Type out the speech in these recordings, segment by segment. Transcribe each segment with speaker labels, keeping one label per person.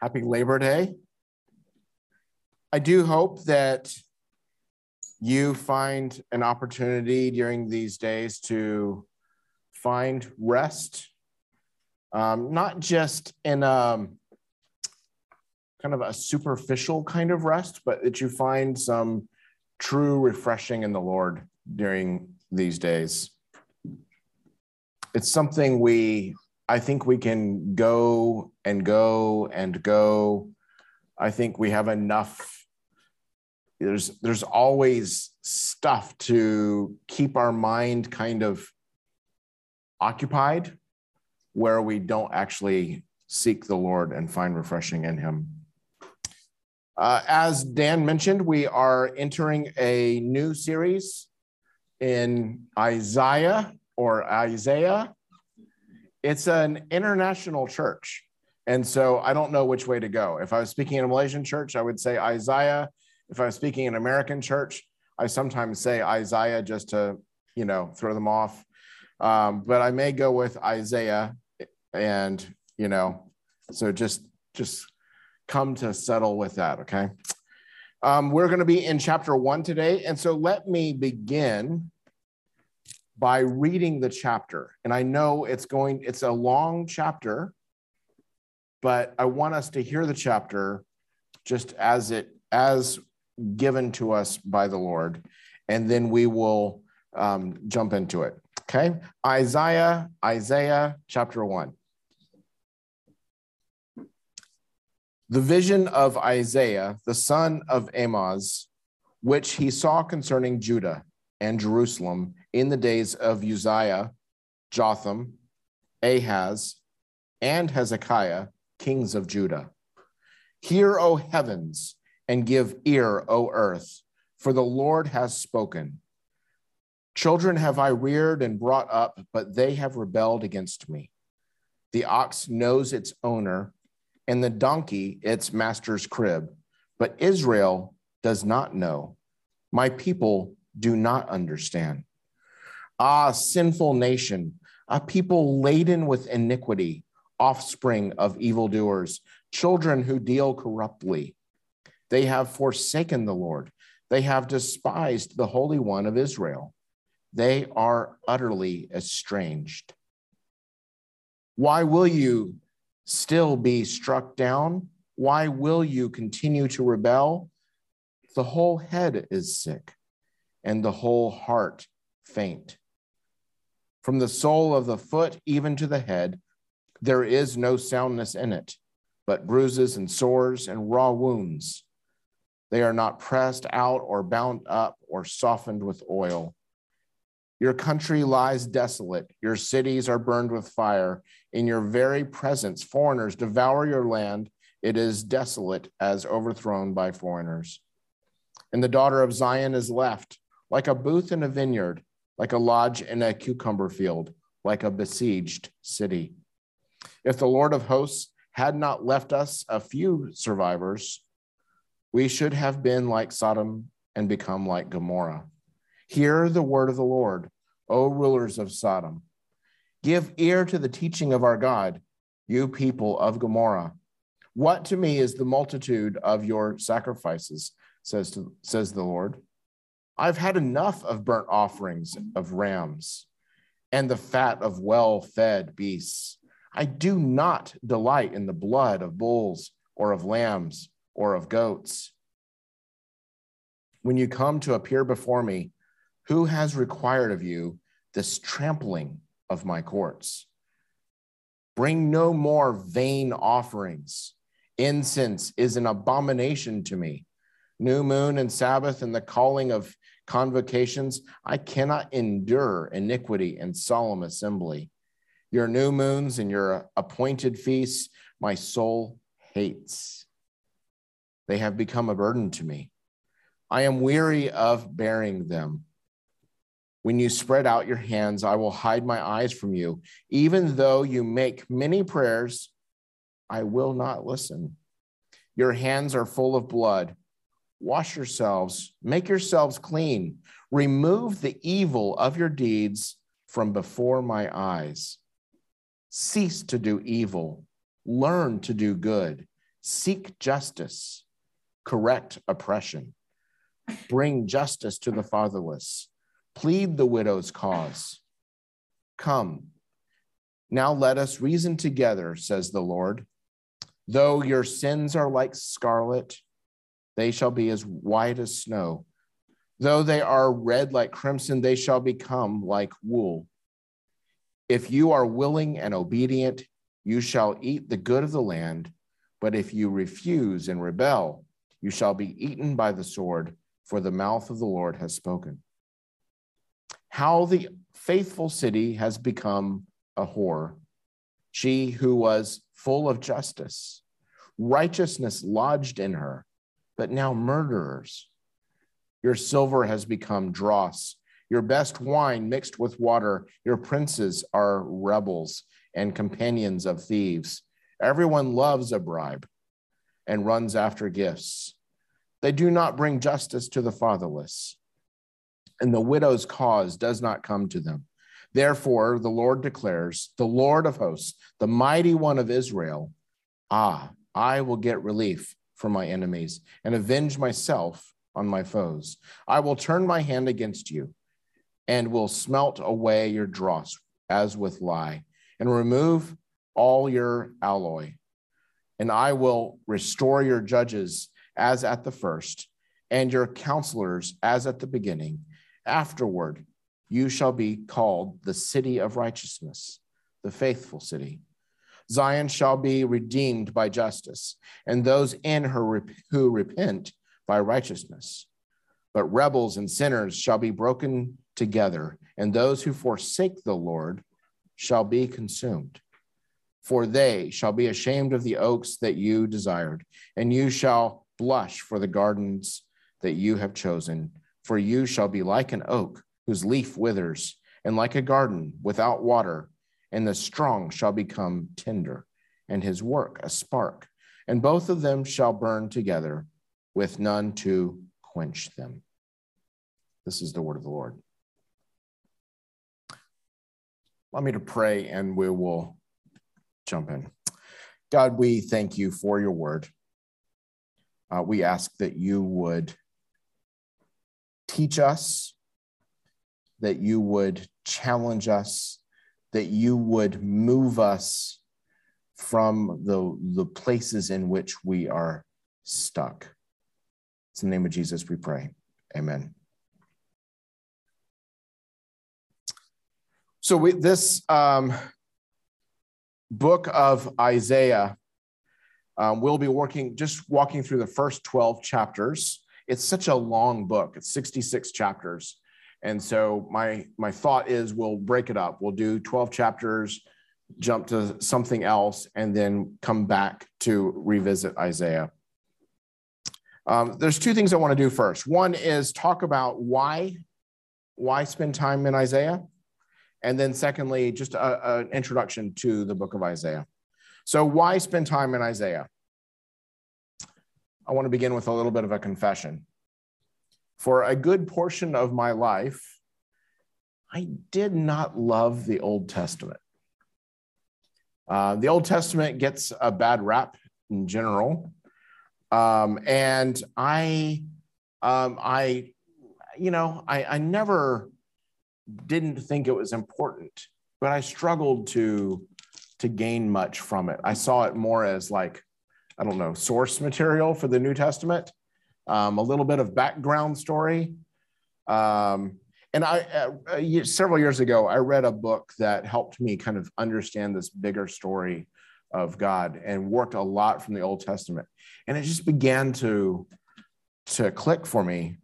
Speaker 1: Happy Labor Day. I do hope that you find an opportunity during these days to find rest, um, not just in a kind of a superficial kind of rest, but that you find some true refreshing in the Lord during these days. It's something we, I think we can go and go and go. I think we have enough there's there's always stuff to keep our mind kind of occupied where we don't actually seek the lord and find refreshing in him uh, as dan mentioned we are entering a new series in isaiah or isaiah it's an international church and so i don't know which way to go if i was speaking in a malaysian church i would say isaiah if I was speaking in an American church, I sometimes say Isaiah just to, you know, throw them off. Um, but I may go with Isaiah and, you know, so just, just come to settle with that. Okay. Um, we're going to be in chapter one today. And so let me begin by reading the chapter. And I know it's going, it's a long chapter, but I want us to hear the chapter just as it, as given to us by the Lord, and then we will um, jump into it. Okay, Isaiah, Isaiah chapter 1. The vision of Isaiah, the son of Amoz, which he saw concerning Judah and Jerusalem in the days of Uzziah, Jotham, Ahaz, and Hezekiah, kings of Judah. Hear, O heavens, and give ear, O earth, for the Lord has spoken. Children have I reared and brought up, but they have rebelled against me. The ox knows its owner, and the donkey its master's crib, but Israel does not know. My people do not understand. Ah, sinful nation, a people laden with iniquity, offspring of evildoers, children who deal corruptly. They have forsaken the Lord. They have despised the Holy One of Israel. They are utterly estranged. Why will you still be struck down? Why will you continue to rebel? The whole head is sick, and the whole heart faint. From the sole of the foot even to the head, there is no soundness in it, but bruises and sores and raw wounds they are not pressed out or bound up or softened with oil. Your country lies desolate. Your cities are burned with fire. In your very presence, foreigners devour your land. It is desolate as overthrown by foreigners. And the daughter of Zion is left like a booth in a vineyard, like a lodge in a cucumber field, like a besieged city. If the Lord of hosts had not left us a few survivors, we should have been like Sodom and become like Gomorrah. Hear the word of the Lord, O rulers of Sodom. Give ear to the teaching of our God, you people of Gomorrah. What to me is the multitude of your sacrifices, says, to, says the Lord. I've had enough of burnt offerings of rams and the fat of well fed beasts. I do not delight in the blood of bulls or of lambs or of goats. When you come to appear before me, who has required of you this trampling of my courts? Bring no more vain offerings. Incense is an abomination to me. New moon and Sabbath and the calling of convocations, I cannot endure iniquity and solemn assembly. Your new moons and your appointed feasts, my soul hates. They have become a burden to me. I am weary of bearing them. When you spread out your hands, I will hide my eyes from you. Even though you make many prayers, I will not listen. Your hands are full of blood. Wash yourselves, make yourselves clean. Remove the evil of your deeds from before my eyes. Cease to do evil, learn to do good, seek justice, correct oppression, bring justice to the fatherless, plead the widow's cause. Come, now let us reason together, says the Lord. Though your sins are like scarlet, they shall be as white as snow. Though they are red like crimson, they shall become like wool. If you are willing and obedient, you shall eat the good of the land. But if you refuse and rebel, you shall be eaten by the sword, for the mouth of the Lord has spoken. How the faithful city has become a whore, she who was full of justice, righteousness lodged in her, but now murderers. Your silver has become dross, your best wine mixed with water. Your princes are rebels and companions of thieves. Everyone loves a bribe and runs after gifts. They do not bring justice to the fatherless, and the widow's cause does not come to them. Therefore, the Lord declares, the Lord of hosts, the mighty one of Israel, ah, I will get relief from my enemies and avenge myself on my foes. I will turn my hand against you and will smelt away your dross as with lye and remove all your alloy. And I will restore your judges as at the first, and your counselors as at the beginning. Afterward, you shall be called the city of righteousness, the faithful city. Zion shall be redeemed by justice, and those in her who repent by righteousness. But rebels and sinners shall be broken together, and those who forsake the Lord shall be consumed. For they shall be ashamed of the oaks that you desired, and you shall blush for the gardens that you have chosen. For you shall be like an oak whose leaf withers, and like a garden without water, and the strong shall become tender, and his work a spark, and both of them shall burn together, with none to quench them. This is the word of the Lord. Allow me to pray and we will jump in. God, we thank you for your word. Uh, we ask that you would teach us, that you would challenge us, that you would move us from the, the places in which we are stuck. It's in the name of Jesus we pray. Amen. So we, this um, book of Isaiah, um, we'll be working just walking through the first 12 chapters. It's such a long book. It's 66 chapters. And so my my thought is we'll break it up. We'll do 12 chapters, jump to something else, and then come back to revisit Isaiah. Um, there's two things I want to do first. One is talk about why why spend time in Isaiah, and then, secondly, just an introduction to the book of Isaiah. So, why spend time in Isaiah? I want to begin with a little bit of a confession. For a good portion of my life, I did not love the Old Testament. Uh, the Old Testament gets a bad rap in general. Um, and I, um, I, you know, I, I never didn't think it was important, but I struggled to to gain much from it. I saw it more as like, I don't know, source material for the New Testament, um, a little bit of background story. Um, and I, uh, uh, several years ago, I read a book that helped me kind of understand this bigger story of God and worked a lot from the Old Testament. And it just began to, to click for me.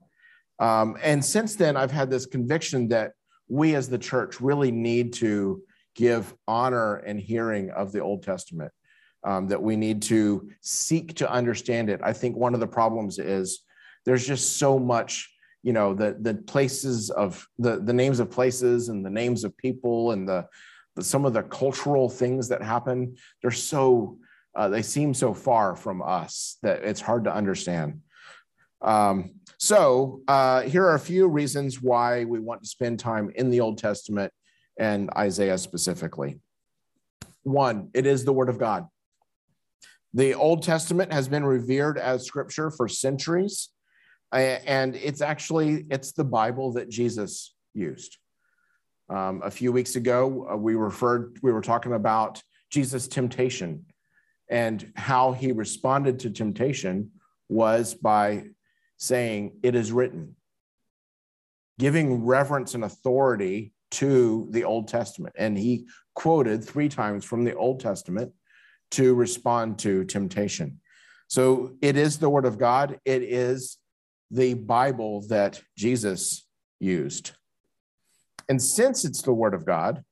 Speaker 1: Um, and since then, I've had this conviction that we as the church really need to give honor and hearing of the Old Testament. Um, that we need to seek to understand it. I think one of the problems is there's just so much, you know, the the places of the the names of places and the names of people and the, the some of the cultural things that happen. They're so uh, they seem so far from us that it's hard to understand. Um, so uh, here are a few reasons why we want to spend time in the Old Testament and Isaiah specifically. One, it is the Word of God. The Old Testament has been revered as Scripture for centuries, and it's actually it's the Bible that Jesus used. Um, a few weeks ago, uh, we referred we were talking about Jesus' temptation and how he responded to temptation was by saying, It is written, giving reverence and authority to the Old Testament. And he quoted three times from the Old Testament to respond to temptation. So it is the Word of God, it is the Bible that Jesus used. And since it's the Word of God,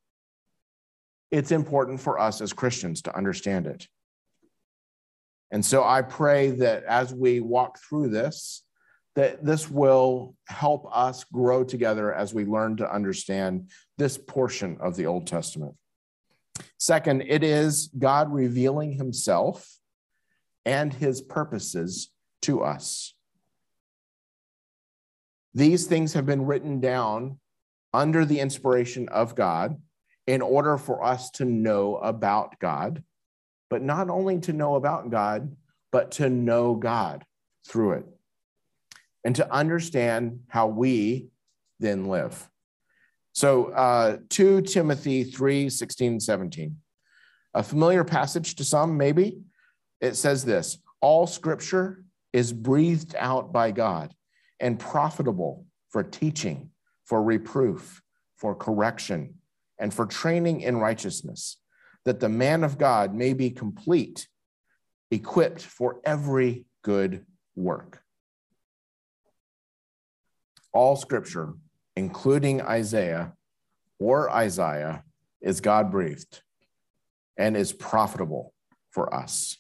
Speaker 1: it's important for us as Christians to understand it. And so I pray that as we walk through this, that this will help us grow together as we learn to understand this portion of the Old Testament. Second, it is God revealing himself and his purposes to us. These things have been written down under the inspiration of God in order for us to know about God but not only to know about God, but to know God through it and to understand how we then live. So, uh, 2 Timothy 3 16, 17. A familiar passage to some, maybe. It says this All scripture is breathed out by God and profitable for teaching, for reproof, for correction, and for training in righteousness that the man of God may be complete, equipped for every good work. All scripture, including Isaiah or Isaiah, is God breathed and is profitable for us.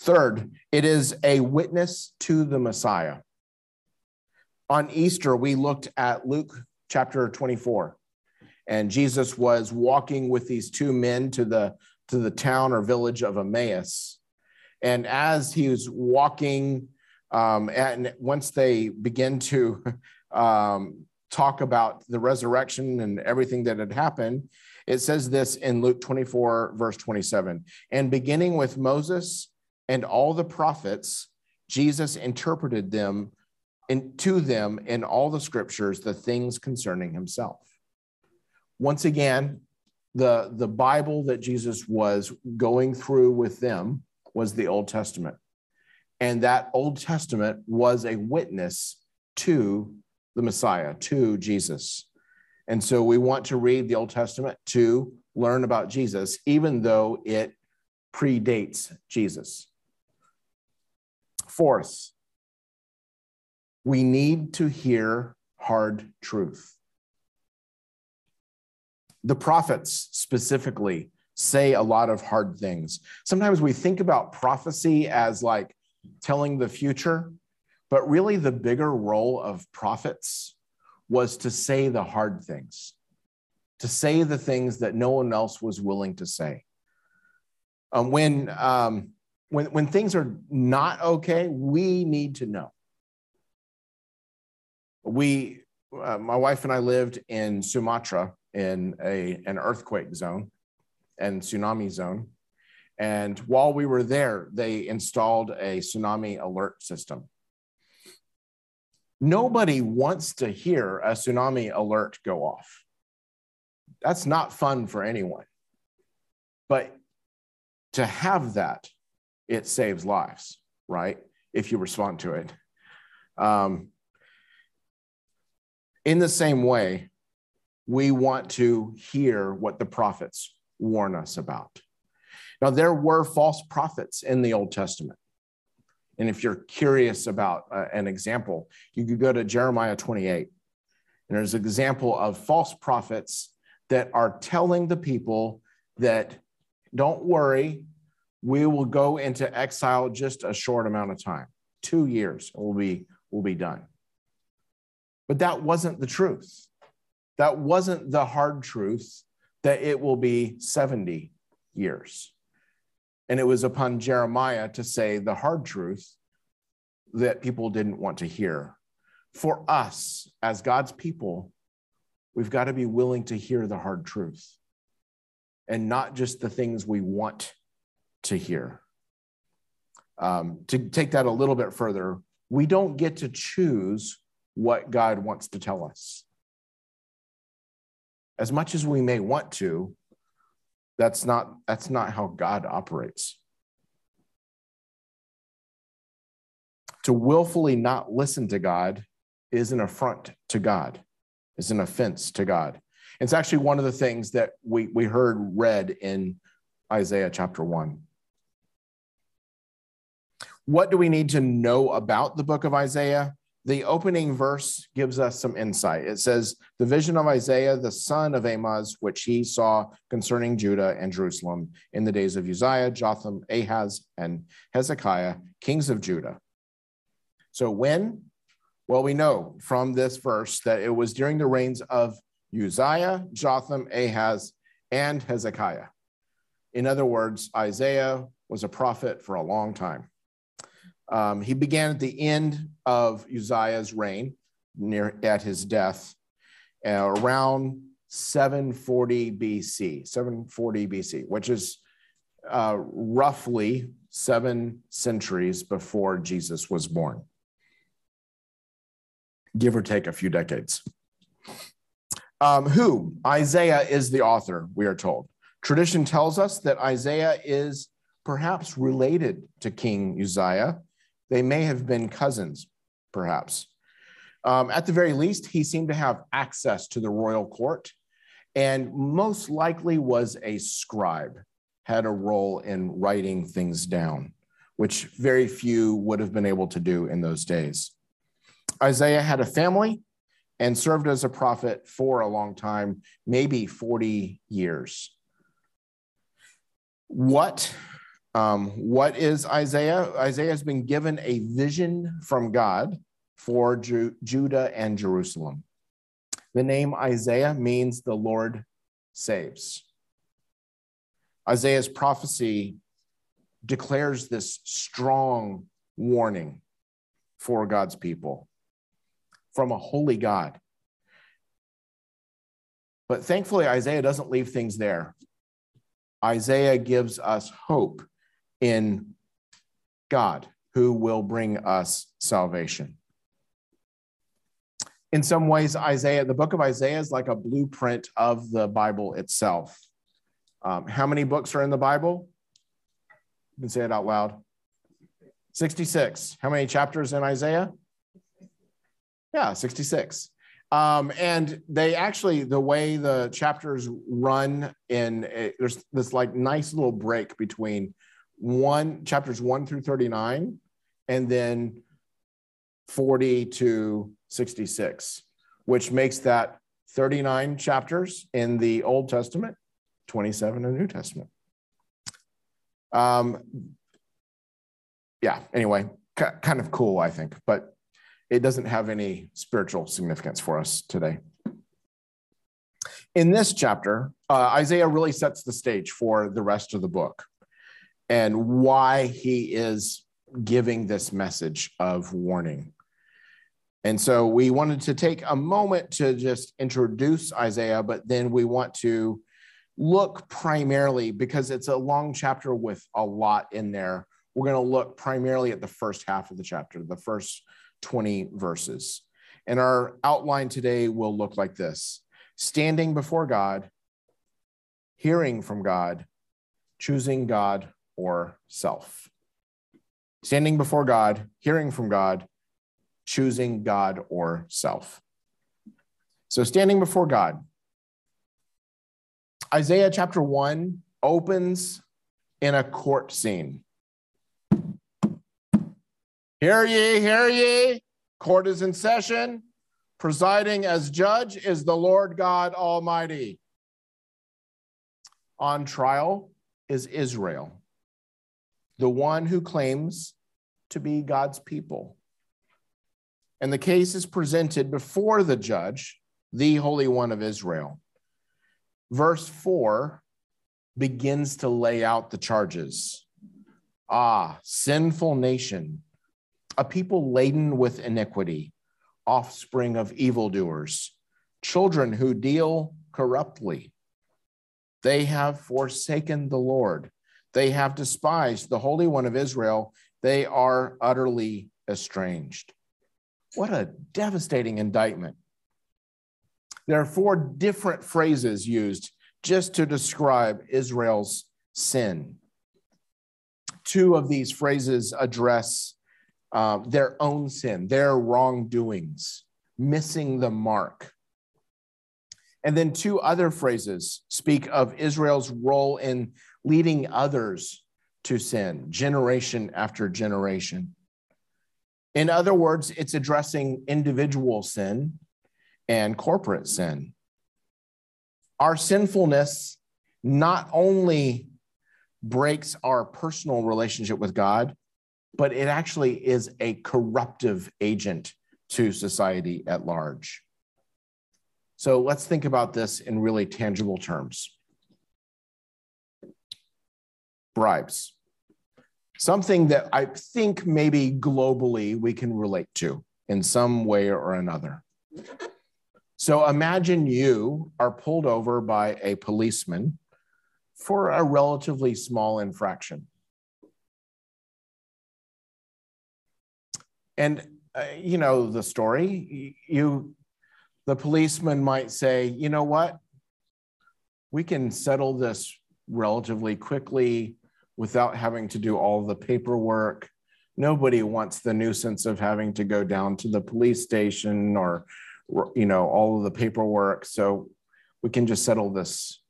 Speaker 1: Third, it is a witness to the Messiah. On Easter, we looked at Luke chapter 24 and Jesus was walking with these two men to the to the town or village of Emmaus. And as he was walking, um, and once they begin to um, talk about the resurrection and everything that had happened, it says this in Luke 24, verse 27. And beginning with Moses and all the prophets, Jesus interpreted them in, to them in all the scriptures the things concerning himself once again, the, the Bible that Jesus was going through with them was the Old Testament. And that Old Testament was a witness to the Messiah, to Jesus. And so we want to read the Old Testament to learn about Jesus, even though it predates Jesus. Fourth, we need to hear hard truth. The prophets specifically say a lot of hard things. Sometimes we think about prophecy as like telling the future, but really the bigger role of prophets was to say the hard things, to say the things that no one else was willing to say. Um, when, um, when, when things are not okay, we need to know. We, uh, my wife and I lived in Sumatra in a, an earthquake zone and tsunami zone. And while we were there, they installed a tsunami alert system. Nobody wants to hear a tsunami alert go off. That's not fun for anyone. But to have that, it saves lives, right? If you respond to it. Um, in the same way, we want to hear what the prophets warn us about. Now, there were false prophets in the Old Testament. And if you're curious about uh, an example, you could go to Jeremiah 28. And there's an example of false prophets that are telling the people that don't worry, we will go into exile just a short amount of time. Two years we'll be we'll be done. But that wasn't the truth. That wasn't the hard truth that it will be 70 years. And it was upon Jeremiah to say the hard truth that people didn't want to hear. For us, as God's people, we've got to be willing to hear the hard truth and not just the things we want to hear. Um, to take that a little bit further, we don't get to choose what God wants to tell us. As much as we may want to, that's not, that's not how God operates. To willfully not listen to God is an affront to God, is an offense to God. It's actually one of the things that we, we heard read in Isaiah chapter 1. What do we need to know about the book of Isaiah? The opening verse gives us some insight. It says, The vision of Isaiah, the son of Amoz, which he saw concerning Judah and Jerusalem in the days of Uzziah, Jotham, Ahaz, and Hezekiah, kings of Judah. So when? Well, we know from this verse that it was during the reigns of Uzziah, Jotham, Ahaz, and Hezekiah. In other words, Isaiah was a prophet for a long time. Um, he began at the end of Uzziah's reign, near at his death, uh, around 740 BC, 740 BC, which is uh, roughly seven centuries before Jesus was born, give or take a few decades. Um, who? Isaiah is the author, we are told. Tradition tells us that Isaiah is perhaps related to King Uzziah. They may have been cousins, perhaps. Um, at the very least, he seemed to have access to the royal court and most likely was a scribe, had a role in writing things down, which very few would have been able to do in those days. Isaiah had a family and served as a prophet for a long time, maybe 40 years. What, um, what is Isaiah? Isaiah has been given a vision from God for Ju- Judah and Jerusalem. The name Isaiah means the Lord saves. Isaiah's prophecy declares this strong warning for God's people from a holy God. But thankfully, Isaiah doesn't leave things there. Isaiah gives us hope in God who will bring us salvation. In some ways, Isaiah, the book of Isaiah is like a blueprint of the Bible itself. Um, how many books are in the Bible? You can say it out loud. 66. How many chapters in Isaiah? Yeah, 66. Um, and they actually, the way the chapters run in, it, there's this like nice little break between one chapters one through 39 and then 40 to 66, which makes that 39 chapters in the Old Testament, 27 in the New Testament. Um, yeah, anyway, kind of cool, I think, but it doesn't have any spiritual significance for us today. In this chapter, uh, Isaiah really sets the stage for the rest of the book and why he is giving this message of warning. And so we wanted to take a moment to just introduce Isaiah, but then we want to look primarily because it's a long chapter with a lot in there. We're going to look primarily at the first half of the chapter, the first 20 verses. And our outline today will look like this standing before God, hearing from God, choosing God or self. Standing before God, hearing from God, choosing God or self. So, standing before God. Isaiah chapter 1 opens in a court scene. Hear ye, hear ye. Court is in session. Presiding as judge is the Lord God Almighty. On trial is Israel. The one who claims to be God's people. And the case is presented before the judge, the Holy One of Israel. Verse 4 begins to lay out the charges. Ah, sinful nation, a people laden with iniquity, offspring of evildoers, children who deal corruptly. They have forsaken the Lord. They have despised the Holy One of Israel. They are utterly estranged. What a devastating indictment. There are four different phrases used just to describe Israel's sin. Two of these phrases address uh, their own sin, their wrongdoings, missing the mark. And then two other phrases speak of Israel's role in leading others to sin, generation after generation. In other words, it's addressing individual sin and corporate sin. Our sinfulness not only breaks our personal relationship with God, but it actually is a corruptive agent to society at large. So let's think about this in really tangible terms. Bribes. Something that I think maybe globally we can relate to in some way or another. So imagine you are pulled over by a policeman for a relatively small infraction. And uh, you know the story. You the policeman might say, you know what? We can settle this relatively quickly without having to do all the paperwork. Nobody wants the nuisance of having to go down to the police station or, you know, all of the paperwork. So we can just settle this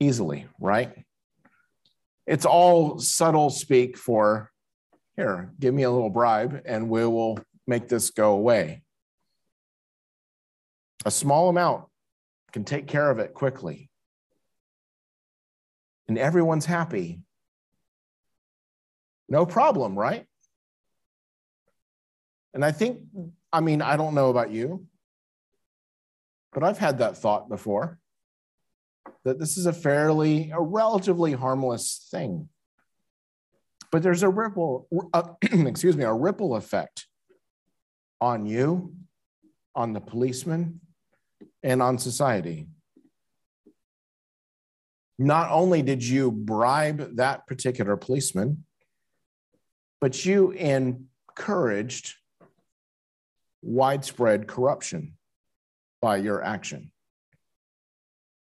Speaker 1: easily, right? It's all subtle speak for here, give me a little bribe and we will make this go away. A small amount can take care of it quickly. And everyone's happy. No problem, right? And I think, I mean, I don't know about you, but I've had that thought before that this is a fairly, a relatively harmless thing. But there's a ripple, uh, excuse me, a ripple effect on you, on the policeman, and on society. Not only did you bribe that particular policeman, but you encouraged widespread corruption by your action.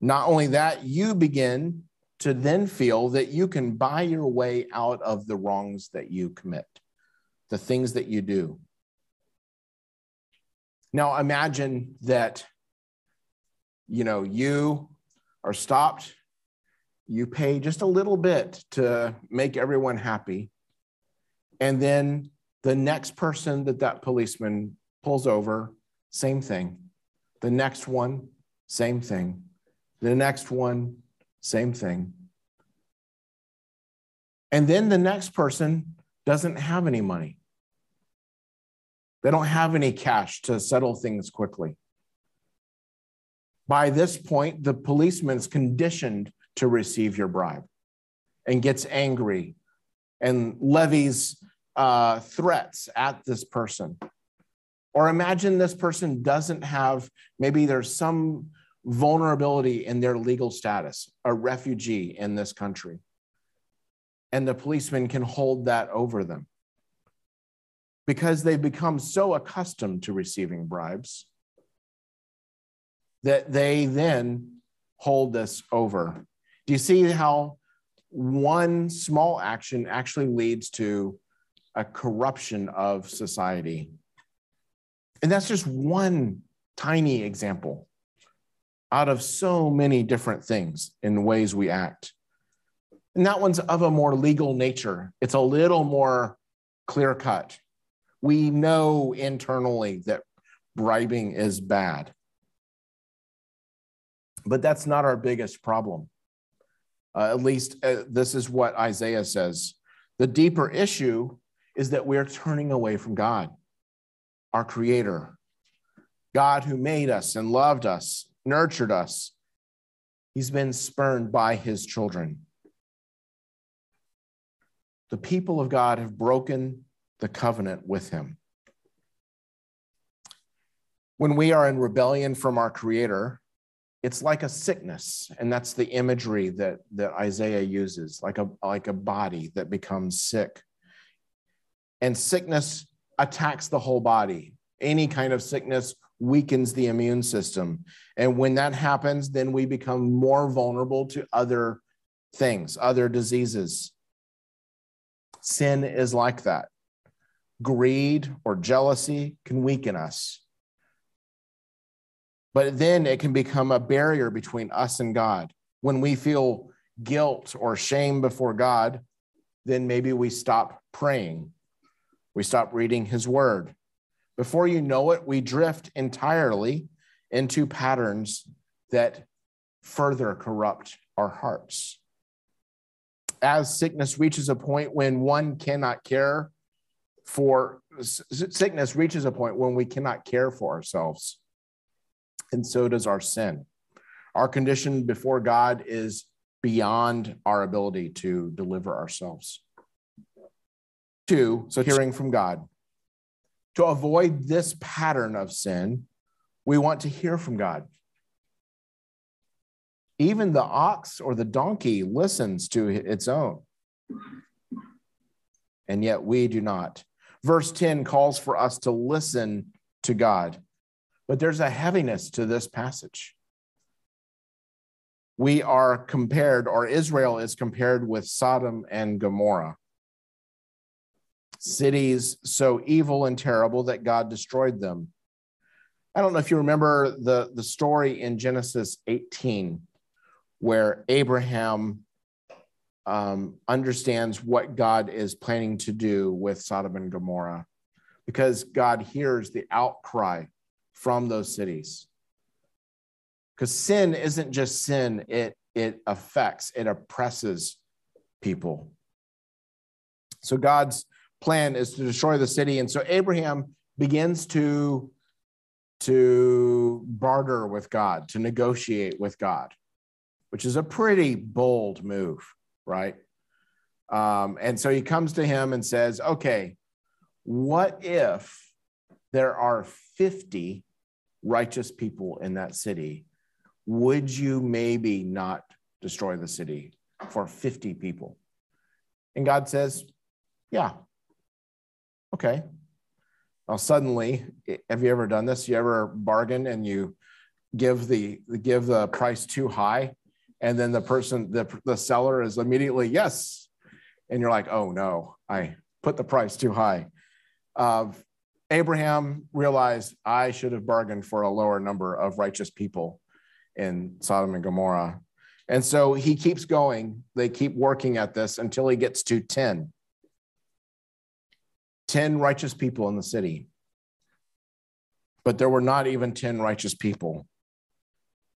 Speaker 1: Not only that, you begin to then feel that you can buy your way out of the wrongs that you commit, the things that you do. Now imagine that you know, you are stopped, you pay just a little bit to make everyone happy. And then the next person that that policeman pulls over, same thing. The next one, same thing. The next one, same thing. And then the next person doesn't have any money. They don't have any cash to settle things quickly. By this point, the policeman's conditioned to receive your bribe and gets angry and levies uh, threats at this person. Or imagine this person doesn't have, maybe there's some vulnerability in their legal status, a refugee in this country. And the policeman can hold that over them because they've become so accustomed to receiving bribes that they then hold this over. Do you see how one small action actually leads to a corruption of society? And that's just one tiny example out of so many different things in the ways we act. And that one's of a more legal nature. It's a little more clear cut. We know internally that bribing is bad. But that's not our biggest problem. Uh, at least uh, this is what Isaiah says The deeper issue is that we're turning away from God, our creator, God who made us and loved us, nurtured us. He's been spurned by his children. The people of God have broken the covenant with him. When we are in rebellion from our creator, it's like a sickness and that's the imagery that that isaiah uses like a like a body that becomes sick. And sickness attacks the whole body. Any kind of sickness weakens the immune system. And when that happens then we become more vulnerable to other things other diseases. Sin is like that. Greed or jealousy can weaken us but then it can become a barrier between us and God. When we feel guilt or shame before God, then maybe we stop praying. We stop reading his word. Before you know it, we drift entirely into patterns that further corrupt our hearts. As sickness reaches a point when one cannot care for, sickness reaches a point when we cannot care for ourselves and so does our sin. Our condition before God is beyond our ability to deliver ourselves. Two, so hearing from God. To avoid this pattern of sin, we want to hear from God. Even the ox or the donkey listens to its own, and yet we do not. Verse 10 calls for us to listen to God. But there's a heaviness to this passage. We are compared, or Israel is compared with Sodom and Gomorrah, cities so evil and terrible that God destroyed them. I don't know if you remember the, the story in Genesis 18, where Abraham um, understands what God is planning to do with Sodom and Gomorrah, because God hears the outcry from those cities. Because sin isn't just sin, it, it affects, it oppresses people. So God's plan is to destroy the city. And so Abraham begins to, to barter with God, to negotiate with God, which is a pretty bold move, right? Um, and so he comes to him and says, Okay, what if there are 50 righteous people in that city, would you maybe not destroy the city for 50 people? And God says, Yeah. Okay. Now, suddenly, have you ever done this? You ever bargain and you give the give the price too high, and then the person, the, the seller is immediately yes, and you're like, oh no, I put the price too high. Uh, Abraham realized I should have bargained for a lower number of righteous people in Sodom and Gomorrah. And so he keeps going. They keep working at this until he gets to 10. 10 righteous people in the city. But there were not even 10 righteous people.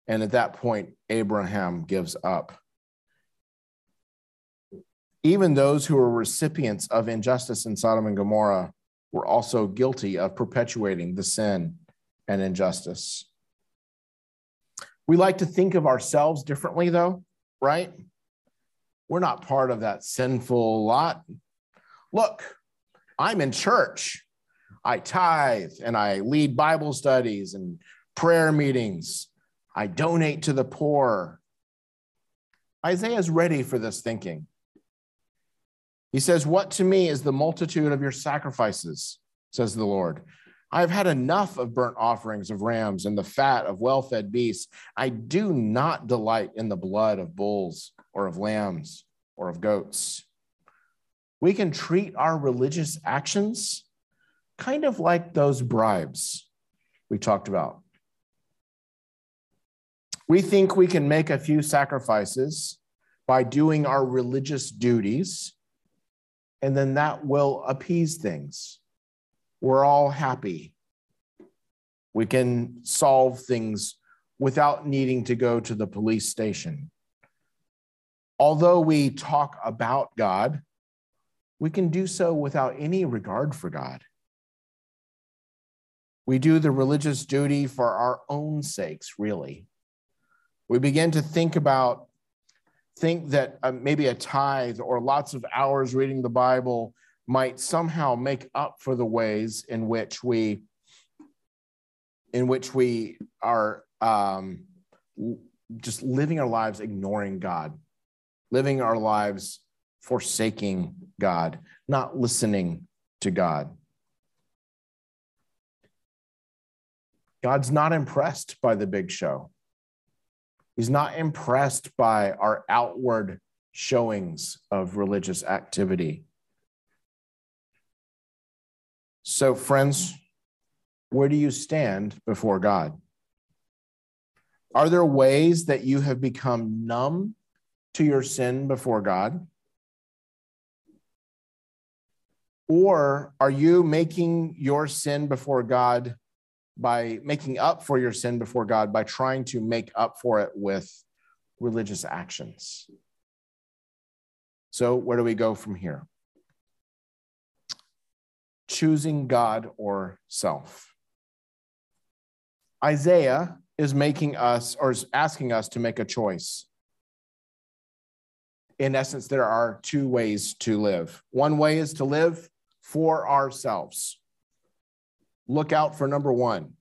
Speaker 1: And at that point, Abraham gives up. Even those who were recipients of injustice in Sodom and Gomorrah were also guilty of perpetuating the sin and injustice. We like to think of ourselves differently, though, right? We're not part of that sinful lot. Look, I'm in church. I tithe and I lead Bible studies and prayer meetings. I donate to the poor. Isaiah is ready for this thinking. He says, What to me is the multitude of your sacrifices, says the Lord. I have had enough of burnt offerings of rams and the fat of well fed beasts. I do not delight in the blood of bulls or of lambs or of goats. We can treat our religious actions kind of like those bribes we talked about. We think we can make a few sacrifices by doing our religious duties and then that will appease things. We're all happy. We can solve things without needing to go to the police station. Although we talk about God, we can do so without any regard for God. We do the religious duty for our own sakes, really. We begin to think about, think that uh, maybe a tithe or lots of hours reading the Bible might somehow make up for the ways in which we, in which we are um, just living our lives ignoring God, living our lives forsaking God, not listening to God. God's not impressed by the big show. He's not impressed by our outward showings of religious activity. So, friends, where do you stand before God? Are there ways that you have become numb to your sin before God? Or are you making your sin before God by making up for your sin before God by trying to make up for it with religious actions. So, where do we go from here? Choosing God or self. Isaiah is making us or is asking us to make a choice. In essence, there are two ways to live. One way is to live for ourselves look out for number one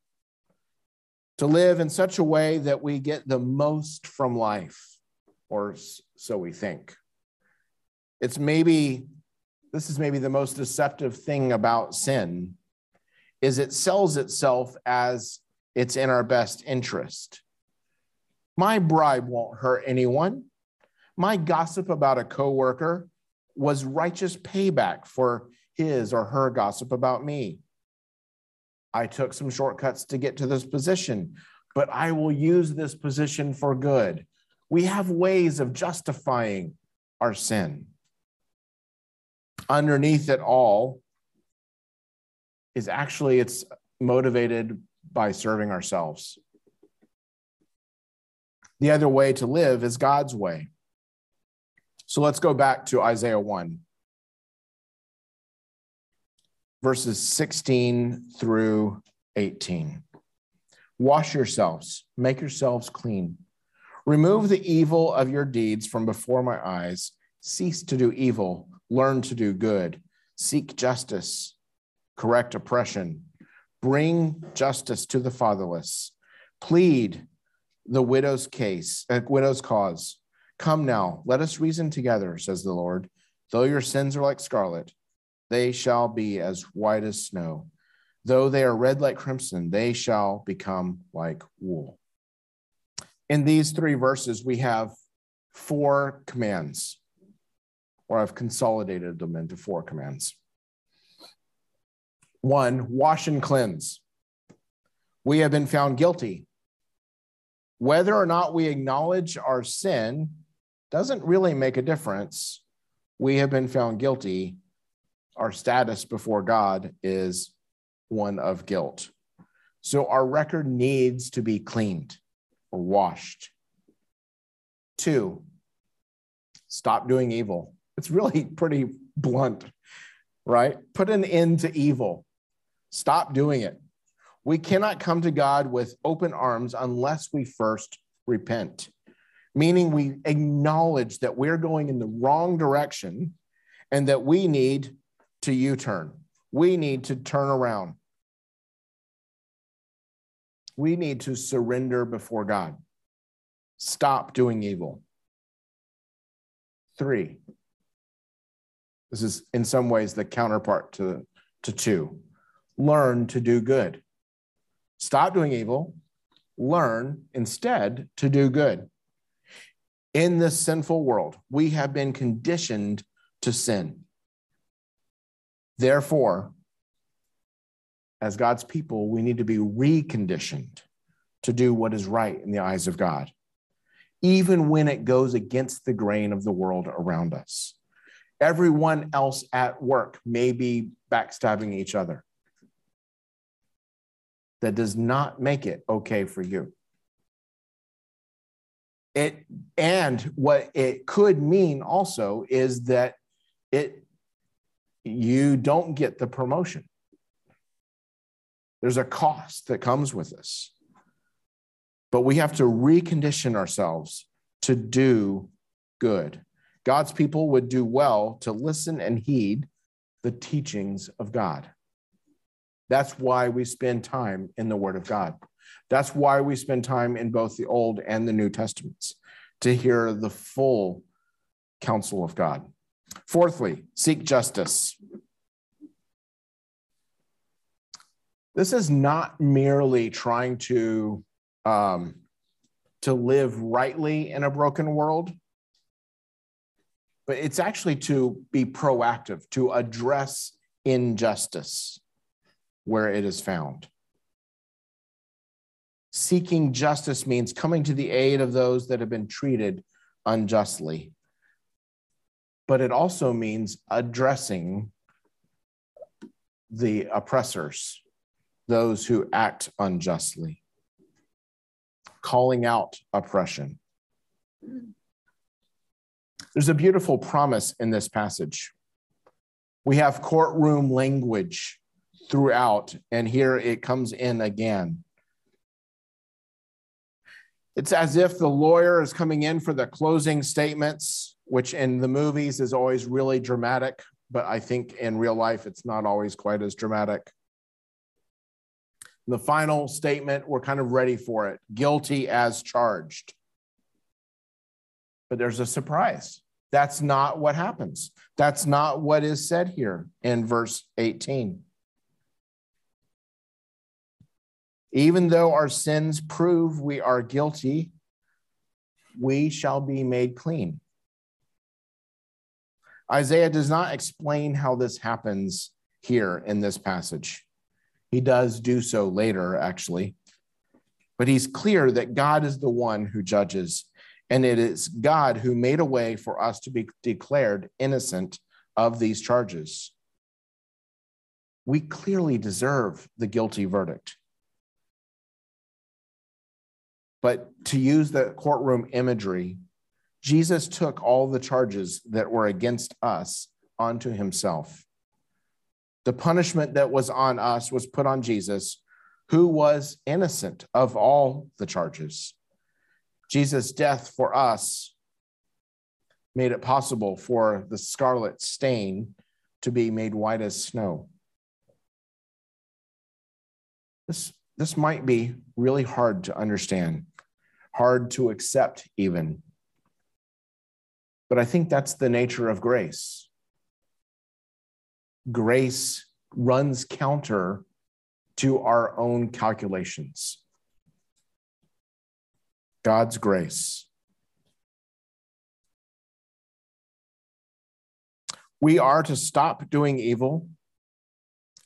Speaker 1: to live in such a way that we get the most from life, or so we think. It's maybe, this is maybe the most deceptive thing about sin, is it sells itself as it's in our best interest. My bribe won't hurt anyone. My gossip about a coworker was righteous payback for his or her gossip about me. I took some shortcuts to get to this position, but I will use this position for good. We have ways of justifying our sin. Underneath it all is actually it's motivated by serving ourselves. The other way to live is God's way. So let's go back to Isaiah 1 verses 16 through 18. Wash yourselves, make yourselves clean. Remove the evil of your deeds from before my eyes. Cease to do evil, learn to do good. Seek justice, correct oppression. Bring justice to the fatherless. Plead the widow's case, uh, widow's cause. Come now, let us reason together, says the Lord. Though your sins are like scarlet, they shall be as white as snow. Though they are red like crimson, they shall become like wool. In these three verses, we have four commands, or I've consolidated them into four commands. One, wash and cleanse. We have been found guilty. Whether or not we acknowledge our sin doesn't really make a difference. We have been found guilty our status before God is one of guilt. So our record needs to be cleaned or washed. Two, stop doing evil. It's really pretty blunt, right? Put an end to evil. Stop doing it. We cannot come to God with open arms unless we first repent, meaning we acknowledge that we're going in the wrong direction and that we need to U turn. We need to turn around. We need to surrender before God. Stop doing evil. Three. This is in some ways the counterpart to, to two. Learn to do good. Stop doing evil. Learn instead to do good. In this sinful world, we have been conditioned to sin. Therefore, as God's people, we need to be reconditioned to do what is right in the eyes of God, even when it goes against the grain of the world around us. Everyone else at work may be backstabbing each other. That does not make it okay for you. It and what it could mean also is that it you don't get the promotion. There's a cost that comes with this. But we have to recondition ourselves to do good. God's people would do well to listen and heed the teachings of God. That's why we spend time in the Word of God. That's why we spend time in both the Old and the New Testaments to hear the full counsel of God. Fourthly, seek justice. This is not merely trying to um, to live rightly in a broken world, but it's actually to be proactive, to address injustice where it is found. Seeking justice means coming to the aid of those that have been treated unjustly, but it also means addressing the oppressors, those who act unjustly, calling out oppression. There's a beautiful promise in this passage. We have courtroom language throughout, and here it comes in again. It's as if the lawyer is coming in for the closing statements, which in the movies is always really dramatic, but I think in real life it's not always quite as dramatic. The final statement, we're kind of ready for it guilty as charged. But there's a surprise. That's not what happens. That's not what is said here in verse 18. Even though our sins prove we are guilty, we shall be made clean. Isaiah does not explain how this happens here in this passage. He does do so later, actually. But he's clear that God is the one who judges, and it is God who made a way for us to be declared innocent of these charges. We clearly deserve the guilty verdict. But to use the courtroom imagery, Jesus took all the charges that were against us onto himself. The punishment that was on us was put on Jesus, who was innocent of all the charges. Jesus' death for us made it possible for the scarlet stain to be made white as snow. This, this might be really hard to understand hard to accept, even. But I think that's the nature of grace. Grace runs counter to our own calculations. God's grace. We are to stop doing evil,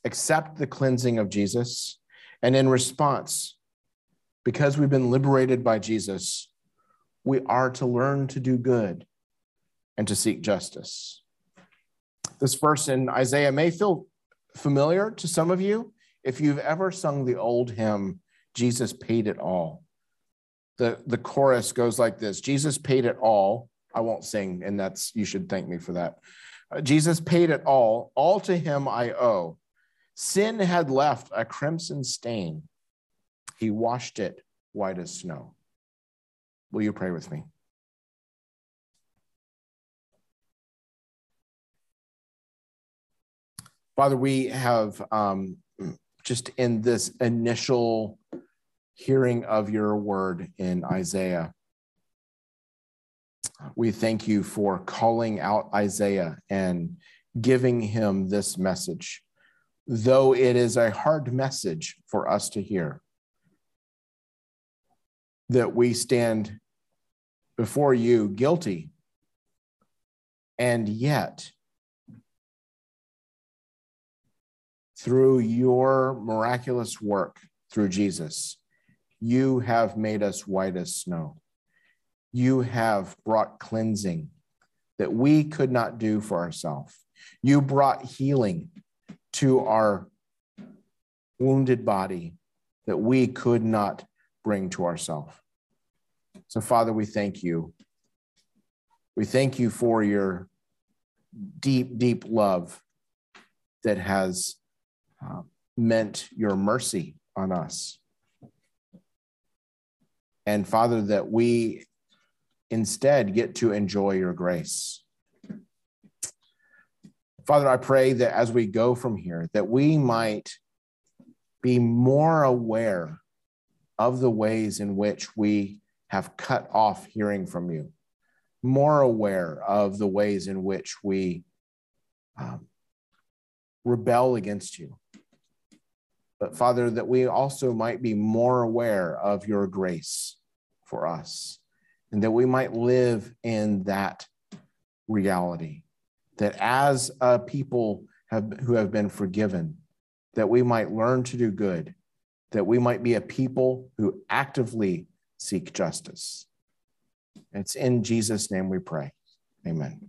Speaker 1: accept the cleansing of Jesus, and in response, because we've been liberated by Jesus, we are to learn to do good and to seek justice. This verse in Isaiah may feel familiar to some of you if you've ever sung the old hymn, Jesus Paid It All. The, the chorus goes like this Jesus paid it all. I won't sing, and that's, you should thank me for that. Uh, Jesus paid it all. All to him I owe. Sin had left a crimson stain he washed it white as snow. Will you pray with me? Father, we have um, just in this initial hearing of your word in Isaiah, we thank you for calling out Isaiah and giving him this message, though it is a hard message for us to hear that we stand before you guilty. And yet, through your miraculous work through Jesus, you have made us white as snow. You have brought cleansing that we could not do for ourselves. You brought healing to our wounded body that we could not bring to ourselves. So, Father, we thank you. We thank you for your deep, deep love that has meant your mercy on us. And Father, that we instead get to enjoy your grace. Father, I pray that as we go from here, that we might be more aware of the ways in which we have cut off hearing from you, more aware of the ways in which we um, rebel against you. But Father, that we also might be more aware of your grace for us and that we might live in that reality. That as a people have, who have been forgiven, that we might learn to do good, that we might be a people who actively seek justice. It's in Jesus' name we pray. Amen.